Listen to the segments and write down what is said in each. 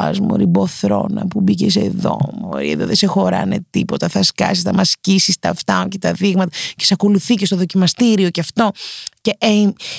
πα, Μωρή, μποθρόνα που μπήκε εδώ, Μωρή, εδώ δεν σε χωράνε τίποτα. Θα σκάσεις, θα μα σκίσει τα αυτά και τα δείγματα και σε ακολουθεί και στο δοκιμαστήριο και αυτό. Και ε,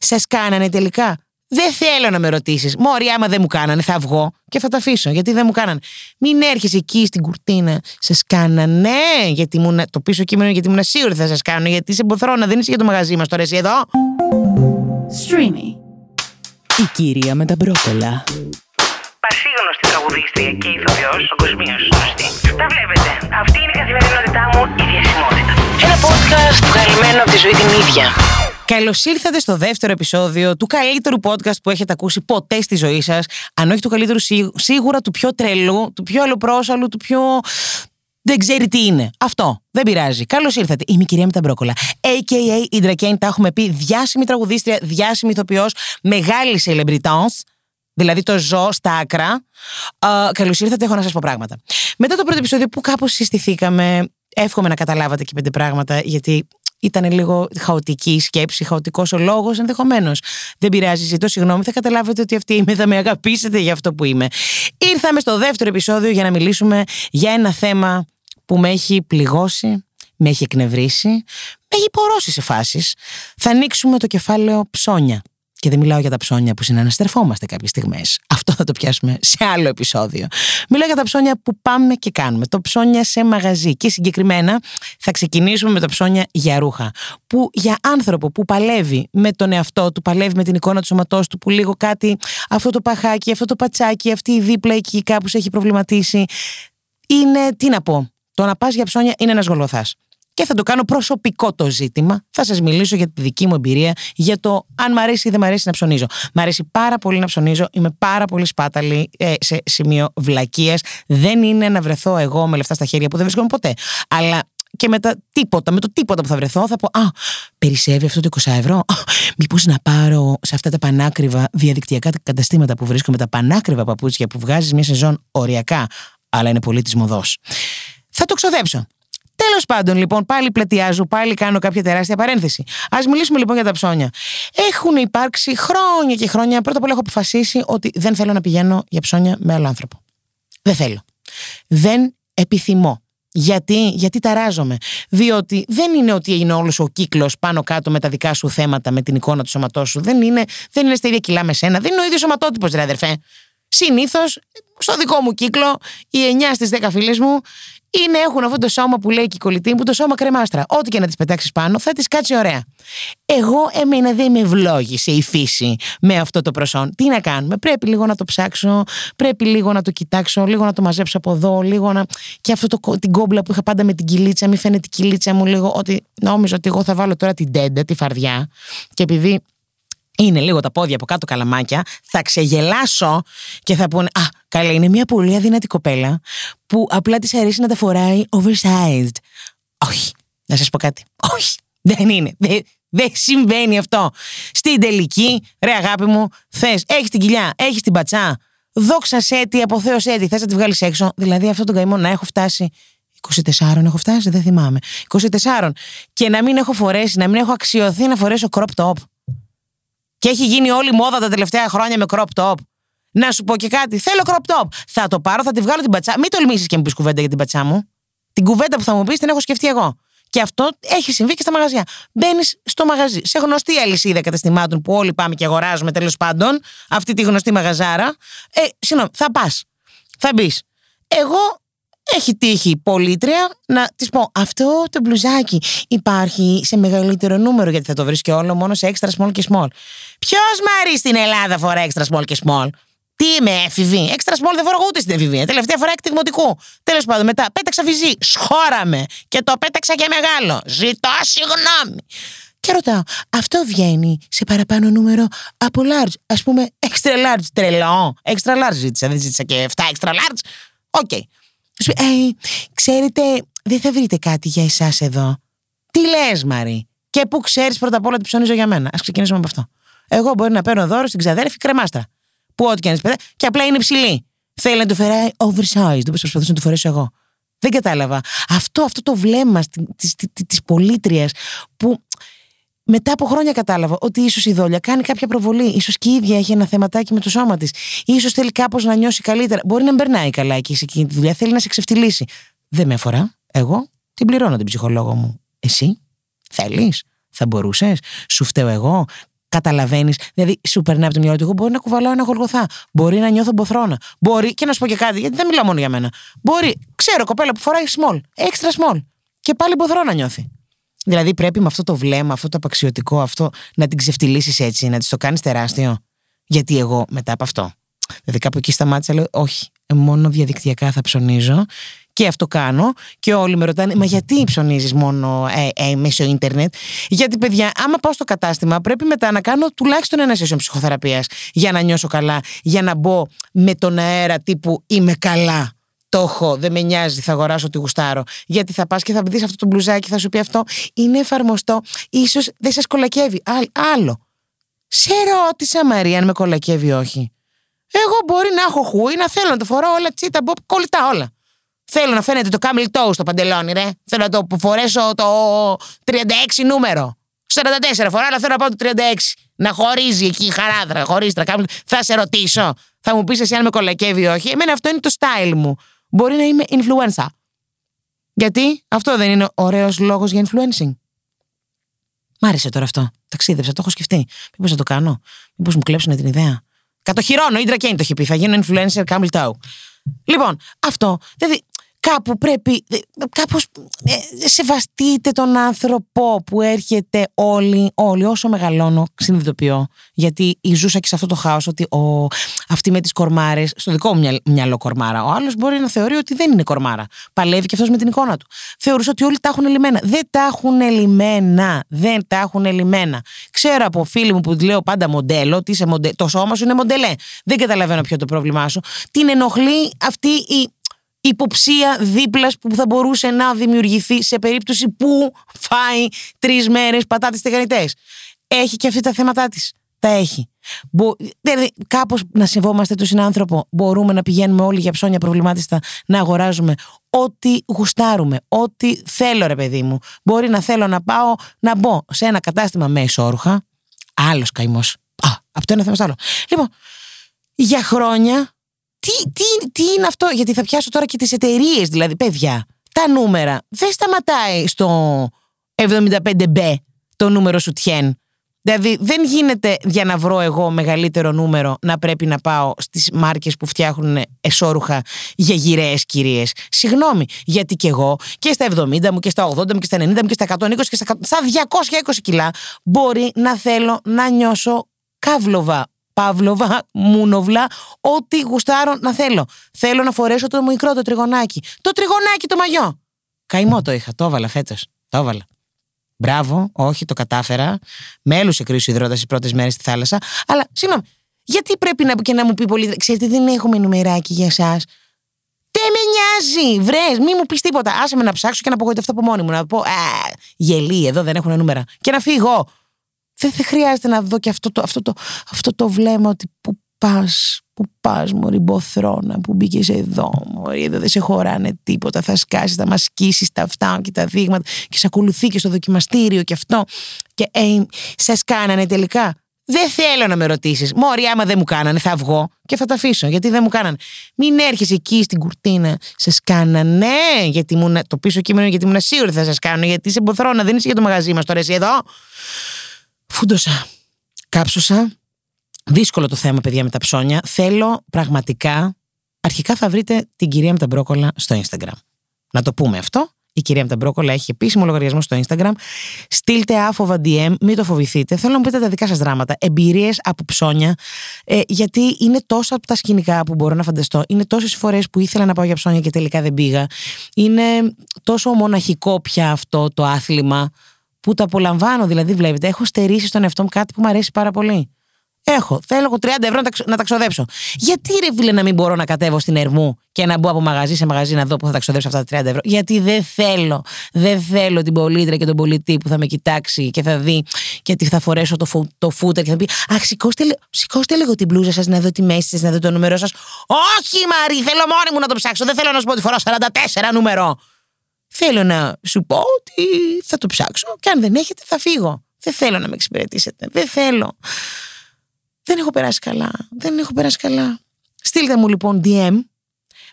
σα κάνανε τελικά. Δεν θέλω να με ρωτήσεις. Μωρή, άμα δεν μου κάνανε, θα βγω και θα τα αφήσω. Γιατί δεν μου κάνανε. Μην έρχεσαι εκεί στην κουρτίνα. Σα κάνανε. Γιατί μου, το πίσω κείμενο γιατί ήμουν σίγουρη θα σα κάνω. Γιατί είσαι μποθρόνα, δεν είσαι για το μαγαζί μας τώρα εσύ εδώ. Streamy. Η κυρία με τα μπρόκολα. Πασίγνωστη τραγουδίστρια και ηθοποιός παγκοσμίω γνωστή. Τα βλέπετε. Αυτή είναι η καθημερινότητά μου, η διασημότητα. Ένα podcast βγαλμένο από τη ζωή την ίδια. Καλώς ήρθατε στο δεύτερο επεισόδιο του καλύτερου podcast που έχετε ακούσει ποτέ στη ζωή σας. Αν όχι του καλύτερου, σίγου- σίγουρα του πιο τρελού, του πιο αλλοπρόσαλου, του πιο. Δεν ξέρει τι είναι. Αυτό. Δεν πειράζει. Καλώς ήρθατε. Είμαι η κυρία με τα μπρόκολα. AKA η Ντρακέν, τα έχουμε πει. Διάσημη τραγουδίστρια, διάσημη ηθοποιός, μεγάλη celebrity. Δηλαδή το ζω στα άκρα. Καλώς ήρθατε, έχω να σας πω πράγματα. Μετά το πρώτο επεισόδιο που κάπως συστηθήκαμε, εύχομαι να καταλάβατε και πέντε πράγματα, γιατί ήταν λίγο χαοτική η σκέψη, χαοτικός ο λόγος ενδεχομένως. Δεν πειράζει, ζητώ συγγνώμη, θα καταλάβετε ότι αυτή είμαι, θα με αγαπήσετε για αυτό που είμαι. Ήρθαμε στο δεύτερο επεισόδιο για να μιλήσουμε για ένα θέμα που με έχει πληγώσει, με έχει εκνευρίσει, με έχει πορώσει σε φάσεις. Θα ανοίξουμε το κεφάλαιο ψώνια. Και δεν μιλάω για τα ψώνια που συναναστρεφόμαστε κάποιες στιγμές. Αυτό θα το πιάσουμε σε άλλο επεισόδιο. Μιλάω για τα ψώνια που πάμε και κάνουμε. Το ψώνια σε μαγαζί. Και συγκεκριμένα θα ξεκινήσουμε με τα ψώνια για ρούχα. Που για άνθρωπο που παλεύει με τον εαυτό του, παλεύει με την εικόνα του σώματός του, που λίγο κάτι, αυτό το παχάκι, αυτό το πατσάκι, αυτή η δίπλα εκεί κάπου σε έχει προβληματίσει. Είναι, τι να πω, το να πας για ψώνια είναι ένας γολοθάς. Και θα το κάνω προσωπικό το ζήτημα. Θα σας μιλήσω για τη δική μου εμπειρία, για το αν μ' αρέσει ή δεν μ' αρέσει να ψωνίζω. Μ' αρέσει πάρα πολύ να ψωνίζω. Είμαι πάρα πολύ σπάταλη ε, σε σημείο βλακείας. Δεν είναι να βρεθώ εγώ με λεφτά στα χέρια που δεν βρίσκομαι ποτέ. Αλλά και με τα τίποτα, με το τίποτα που θα βρεθώ, θα πω Α, περισσεύει αυτό το 20 ευρώ. Μήπως να πάρω σε αυτά τα πανάκριβα διαδικτυακά καταστήματα που βρίσκομαι, τα πανάκριβα παπούτσια που βγάζεις μια σεζόν οριακά, αλλά είναι πολύ της μοδός. Θα το ξοδέψω. Τέλος πάντων, λοιπόν, πάλι πλατιάζω, πάλι κάνω κάποια τεράστια παρένθεση. Α μιλήσουμε λοιπόν για τα ψώνια. Έχουν υπάρξει χρόνια και χρόνια. Πρώτα απ' όλα, έχω αποφασίσει ότι δεν θέλω να πηγαίνω για ψώνια με άλλο άνθρωπο. Δεν θέλω. Δεν επιθυμώ. Γιατί, γιατί ταράζομαι. Διότι δεν είναι ότι είναι όλος ο κύκλος πάνω κάτω με τα δικά σου θέματα, με την εικόνα του σώματός σου. Δεν είναι, δεν είναι στα ίδια κιλά με σένα. Δεν είναι ο ίδιος σωματότυπος, ρε αδερφέ. Συνήθως, στο δικό μου κύκλο, οι 9 στις 10 φίλες μου είναι, έχουν αυτό το σώμα που λέει και η κολλητή μου, το σώμα κρεμάστρα. Ό,τι και να τις πετάξεις πάνω, θα τη κάτσει ωραία. Εγώ, εμένα δεν με ευλόγησε η φύση με αυτό το προσόν. Τι να κάνουμε, πρέπει λίγο να το ψάξω, πρέπει λίγο να το κοιτάξω, λίγο να το μαζέψω από εδώ, λίγο να. και αυτό το, την κόμπλα που είχα πάντα με την κυλίτσα, μην φαίνεται η κυλίτσα μου λίγο ότι νόμιζα ότι εγώ θα βάλω τώρα την τέντα, τη φαρδιά. Και επειδή είναι λίγο τα πόδια από κάτω καλαμάκια, θα ξεγελάσω και θα πούνε Α, καλά, είναι μια πολύ αδύνατη κοπέλα που απλά της αρέσει να τα φοράει oversized. Όχι. Να σας πω κάτι. Όχι. Δεν είναι. Δεν, δεν συμβαίνει αυτό. Στην τελική, ρε αγάπη μου, θες, έχεις την κοιλιά, έχεις την πατσά. Δόξα σε έτη, από Θεό έτη, θες να τη βγάλεις έξω. Δηλαδή αυτό τον καημό να έχω φτάσει 24 έχω φτάσει, δεν θυμάμαι. 24. Και να μην έχω φορέσει, να μην έχω αξιωθεί να φορέσω crop top. Και έχει γίνει όλη μόδα τα τελευταία χρόνια με crop top. Να σου πω και κάτι. Θέλω crop top. Θα το πάρω, θα τη βγάλω την πατσά. Μην τολμήσεις και μου πεις κουβέντα για την πατσά μου. Την κουβέντα που θα μου πεις την έχω σκεφτεί εγώ. Και αυτό έχει συμβεί και στα μαγαζιά. Μπαίνεις στο μαγαζί, σε γνωστή αλυσίδα καταστημάτων που όλοι πάμε και αγοράζουμε τέλος πάντων, αυτή τη γνωστή μαγαζάρα. Ε, συγγνώμη, θα πας. Θα μπεις. Εγώ έχει τύχει πολίτρια να της πω αυτό το μπλουζάκι υπάρχει σε μεγαλύτερο νούμερο γιατί θα το βρεις και όλο μόνο σε extra small και small. Ποιος Μάρι στην Ελλάδα φορά extra small και small; Τι είμαι, εφηβή. Extra small δεν φοράω ούτε στην εφηβεία. Τελευταία φορά εκτιμωτικού. Τέλος πάντων, μετά πέταξα φυζή. Σχόραμε. Και το πέταξα και μεγάλο. Ζητώ συγγνώμη. Και ρωτάω, αυτό βγαίνει σε παραπάνω νούμερο από large; Ας πούμε, extra large. Τρελό. Extra large ζήτησα. Δεν ζήτησα και 7 extra large. Ok. Okay. Σου πει, «Ε, ξέρετε, δεν θα βρείτε κάτι για εσάς εδώ. Τι λες, μαρή; Και πού ξέρεις πρώτα απ' όλα τι ψωνίζω για μένα; Ας ξεκινήσουμε από αυτό. Εγώ μπορεί να παίρνω δώρο στην ξαδέρφη κρεμάστρα. Που ό,τι και αν της και απλά είναι ψηλή. Θέλει να του φεράει oversized, όπως προσπαθούσα να του φορέσω εγώ. Δεν κατάλαβα. Αυτό, αυτό το βλέμμα της πολίτριας που μετά από χρόνια κατάλαβα ότι ίσως η δόλια κάνει κάποια προβολή. σω και η ίδια έχει ένα θεματάκι με το σώμα της. σω θέλει κάπως να νιώσει καλύτερα. Μπορεί να περνάει καλά εκεί σε εκείνη τη δουλειά. Θέλει να σε ξεφτυλίσει. Δεν με αφορά. Εγώ την πληρώνω την ψυχολόγο μου. Εσύ θέλεις, θα μπορούσες, σου φταίω εγώ; Καταλαβαίνεις, δηλαδή σου περνάει από το μυαλό του. Εγώ μπορεί να κουβαλάω ένα γολγοθά. Μπορεί να νιώθω μποθρόνα. Μπορεί και να σου πω και κάτι, γιατί δεν μιλάω μόνο για μένα. Μπορεί, ξέρω κοπέλα που φοράει small, extra small. Και πάλι μποθρόνα νιώθει. Δηλαδή πρέπει με αυτό το βλέμμα, αυτό το απαξιωτικό, αυτό να την ξεφτυλίσεις έτσι, να της το κάνεις τεράστιο; Γιατί εγώ μετά από αυτό. Δηλαδή κάπου εκεί σταμάτησα, λέω, Όχι, μόνο διαδικτυακά θα ψωνίζω. Και αυτό κάνω. Και όλοι με ρωτάνε, Μα γιατί ψωνίζεις μόνο ε, ε, μέσω ίντερνετ; Γιατί, παιδιά, άμα πάω στο κατάστημα, πρέπει μετά να κάνω τουλάχιστον ένα session ψυχοθεραπείας για να νιώσω καλά, για να μπω με τον αέρα τύπου Είμαι καλά το έχω, δεν με νοιάζει, θα αγοράσω ό,τι γουστάρω. Γιατί θα πας και θα δεις αυτό το μπλουζάκι, θα σου πει αυτό είναι εφαρμοστό, ίσως δεν σα κολακεύει. Άλλο. Σε ρώτησα, Μαρία, αν με κολακεύει ή όχι. Εγώ μπορεί να έχω χούι, να θέλω να το φορώ όλα τσίτα, μποπ, κολλητά όλα. Θέλω να φαίνεται το camel toe στο παντελόνι, ρε. Θέλω να το φορέσω το 36 νούμερο. 44 φορά, αλλά θέλω να πάω το 36. Να χωρίζει εκεί η χαράδρα, χωρίζει τα Θα σε ρωτήσω. Θα μου πεις εσύ αν με κολακεύει ή όχι. Εμένα αυτό είναι το style μου μπορεί να είμαι influencer. Γιατί αυτό δεν είναι ωραίος λόγος για influencing. Μ' άρεσε τώρα αυτό. Ταξίδεψα, το έχω σκεφτεί. Μήπως να το κάνω. Μήπως μου κλέψουν την ιδέα. Κατοχυρώνω, η Ντρακέιν το έχει πει. Θα γίνω influencer Camel Toe. Λοιπόν, αυτό. Δηλαδή, κάπου πρέπει, κάπως ε, σεβαστείτε τον άνθρωπο που έρχεται όλοι, όλοι όσο μεγαλώνω συνειδητοποιώ γιατί ζούσα και σε αυτό το χάος ότι ο, αυτή με τις κορμάρες, στο δικό μου μυαλό κορμάρα, ο άλλος μπορεί να θεωρεί ότι δεν είναι κορμάρα. Παλεύει και αυτός με την εικόνα του. Θεωρούσα ότι όλοι τα έχουν λιμένα. Δεν τα έχουν λιμένα. Δεν τα έχουν λιμένα. Ξέρω από φίλοι μου που λέω πάντα μοντέλο, ότι είσαι μοντε... το σώμα σου είναι μοντελέ. Δεν καταλαβαίνω ποιο το πρόβλημά σου. Την ενοχλεί αυτή η υποψία δίπλας που θα μπορούσε να δημιουργηθεί σε περίπτωση που φάει τρεις μέρες πατάτες τηγανιτέ. Έχει και αυτή τα θέματα της. Τα έχει. Δηλαδή, κάπως να σεβόμαστε τον συνάνθρωπο. Μπορούμε να πηγαίνουμε όλοι για ψώνια προβλημάτιστα να αγοράζουμε ό,τι γουστάρουμε, ό,τι θέλω, ρε παιδί μου. Μπορεί να θέλω να πάω να μπω σε ένα κατάστημα με ισόρουχα. Άλλος καημός. Α, από το ένα θέμα στο άλλο. Λοιπόν, για χρόνια τι, τι, τι είναι αυτό, γιατί θα πιάσω τώρα και τις εταιρείες, δηλαδή, παιδιά. Τα νούμερα δεν σταματάει στο 75B το νούμερο σου τιέν. Δηλαδή δεν γίνεται για να βρω εγώ μεγαλύτερο νούμερο να πρέπει να πάω στις μάρκες που φτιάχνουν εσώρουχα για γυραιές κυρίες. Συγγνώμη, γιατί και εγώ και στα 70 μου και στα 80 μου και στα 90 μου και στα 120 και στα, στα 220 κιλά μπορεί να θέλω να νιώσω καύλοβα Παύλοβα, Μούνοβλα, ό,τι γουστάρω να θέλω. Θέλω να φορέσω το μικρό το τριγωνάκι. Το τριγωνάκι το μαγιό. Καημό το είχα, το έβαλα φέτος. Το έβαλα. Μπράβο, όχι, το κατάφερα. Με έλουσε κρύο υδρότα στι πρώτες μέρες στη θάλασσα. Αλλά, συγγνώμη, γιατί πρέπει να, και να μου πει πολύ. Ξέρετε, δεν έχουμε νουμεράκι για εσάς. Δεν με νοιάζει, βρες, μη μου πεις τίποτα. Άσε με να ψάξω και να απογοητευτώ από μόνη μου. Να πω, Α, γελί, εδώ δεν έχουν νούμερα. Και να φύγω. Δεν, δεν χρειάζεται να δω και αυτό το, αυτό το, αυτό το βλέμμα ότι που πας, που πας μωρή μποθρόνα που μπήκες εδώ μωρή εδώ δεν σε χωράνε τίποτα θα σκάσεις, θα μας σκίσεις τα αυτά και τα δείγματα και σε ακολουθεί και στο δοκιμαστήριο και αυτό και ε, σας κάνανε τελικά δεν θέλω να με ρωτήσεις. Μωρή, άμα δεν μου κάνανε, θα βγω και θα τα αφήσω. Γιατί δεν μου κάνανε. Μην έρχεσαι εκεί στην κουρτίνα. Σα κάνανε. Γιατί ήμουν, το πίσω κείμενο γιατί ήμουν σίγουρη θα σα κάνω. Γιατί είσαι μποθρόνα, δεν είσαι για το μαγαζί μας τώρα εσύ εδώ. Φούντοσα. Κάψωσα. Δύσκολο το θέμα, παιδιά, με τα ψώνια. Θέλω πραγματικά. Αρχικά θα βρείτε την κυρία με τα μπρόκολα στο Instagram. Να το πούμε αυτό. Η κυρία με τα μπρόκολα έχει επίσημο λογαριασμό στο Instagram. Στείλτε άφοβα DM, μην το φοβηθείτε. Θέλω να μου πείτε τα δικά σας δράματα, εμπειρίες από ψώνια. Ε, γιατί είναι τόσα από τα σκηνικά που μπορώ να φανταστώ. Είναι τόσες φορές που ήθελα να πάω για ψώνια και τελικά δεν πήγα. Είναι τόσο μοναχικό πια αυτό το άθλημα που το απολαμβάνω. Δηλαδή, βλέπετε, έχω στερήσει στον εαυτό μου κάτι που μου αρέσει πάρα πολύ. Έχω. Θέλω 30 ευρώ να τα ξοδέψω. Γιατί ρε φίλε να μην μπορώ να κατέβω στην Ερμού και να μπω από μαγαζί σε μαγαζί να δω που θα τα ξοδέψω αυτά τα 30 ευρώ; Γιατί δεν θέλω. Δεν θέλω την πολίτρια και τον πολιτή που θα με κοιτάξει και θα δει και θα φορέσω το, φου, το φούτερ και θα πει Αχ, σηκώστε, σηκώστε λίγο την μπλούζα σας να δω τη μέση σα, να δω το νούμερό σας. Όχι, Μαρή, θέλω μόνη μου να το ψάξω. Δεν θέλω να σου πω ότι φοράω 44 νούμερο. Θέλω να σου πω ότι θα το ψάξω και αν δεν έχετε θα φύγω. Δεν θέλω να με εξυπηρετήσετε. Δεν θέλω. Δεν έχω περάσει καλά. Δεν έχω περάσει καλά. Στείλτε μου λοιπόν DM.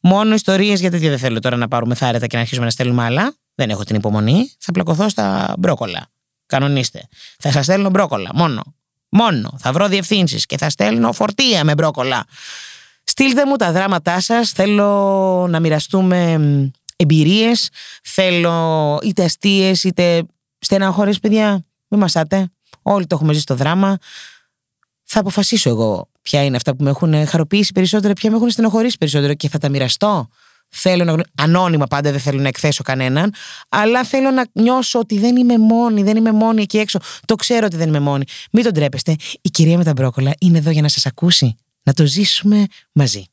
Μόνο ιστορίες, γιατί δεν θέλω τώρα να πάρουμε θάρετα και να αρχίσουμε να στέλνουμε άλλα. Δεν έχω την υπομονή. Θα πλακωθώ στα μπρόκολα. Κανονίστε. Θα σας στέλνω μπρόκολα. Μόνο. Μόνο. Θα βρω διευθύνσεις και θα στέλνω φορτία με μπρόκολα. Στείλτε μου τα δράματά σας. Θέλω να μοιραστούμε εμπειρίες. Θέλω είτε αστείες είτε στεναχώρες, παιδιά. Μην μασάτε. Όλοι το έχουμε ζήσει το δράμα. Θα αποφασίσω εγώ ποια είναι αυτά που με έχουν χαροποιήσει περισσότερο, ποια με έχουν στενοχωρήσει περισσότερο και θα τα μοιραστώ. Θέλω να γνω- Ανώνυμα πάντα, δεν θέλω να εκθέσω κανέναν, αλλά θέλω να νιώσω ότι δεν είμαι μόνη, δεν είμαι μόνη εκεί έξω. Το ξέρω ότι δεν είμαι μόνη. Μην τον τρέπεστε. Η κυρία με τα μπρόκολα είναι εδώ για να σας ακούσει. Να το ζήσουμε μαζί.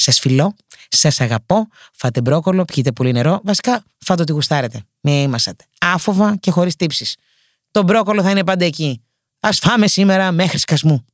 Σας φιλώ, σας αγαπώ. Φάτε μπρόκολο, πιείτε πολύ νερό. Βασικά, φάτε ό,τι γουστάρετε. Μην μασάτε. Άφοβα και χωρίς τύψεις. Το μπρόκολο θα είναι πάντα εκεί. Α φάμε σήμερα μέχρι σκασμού.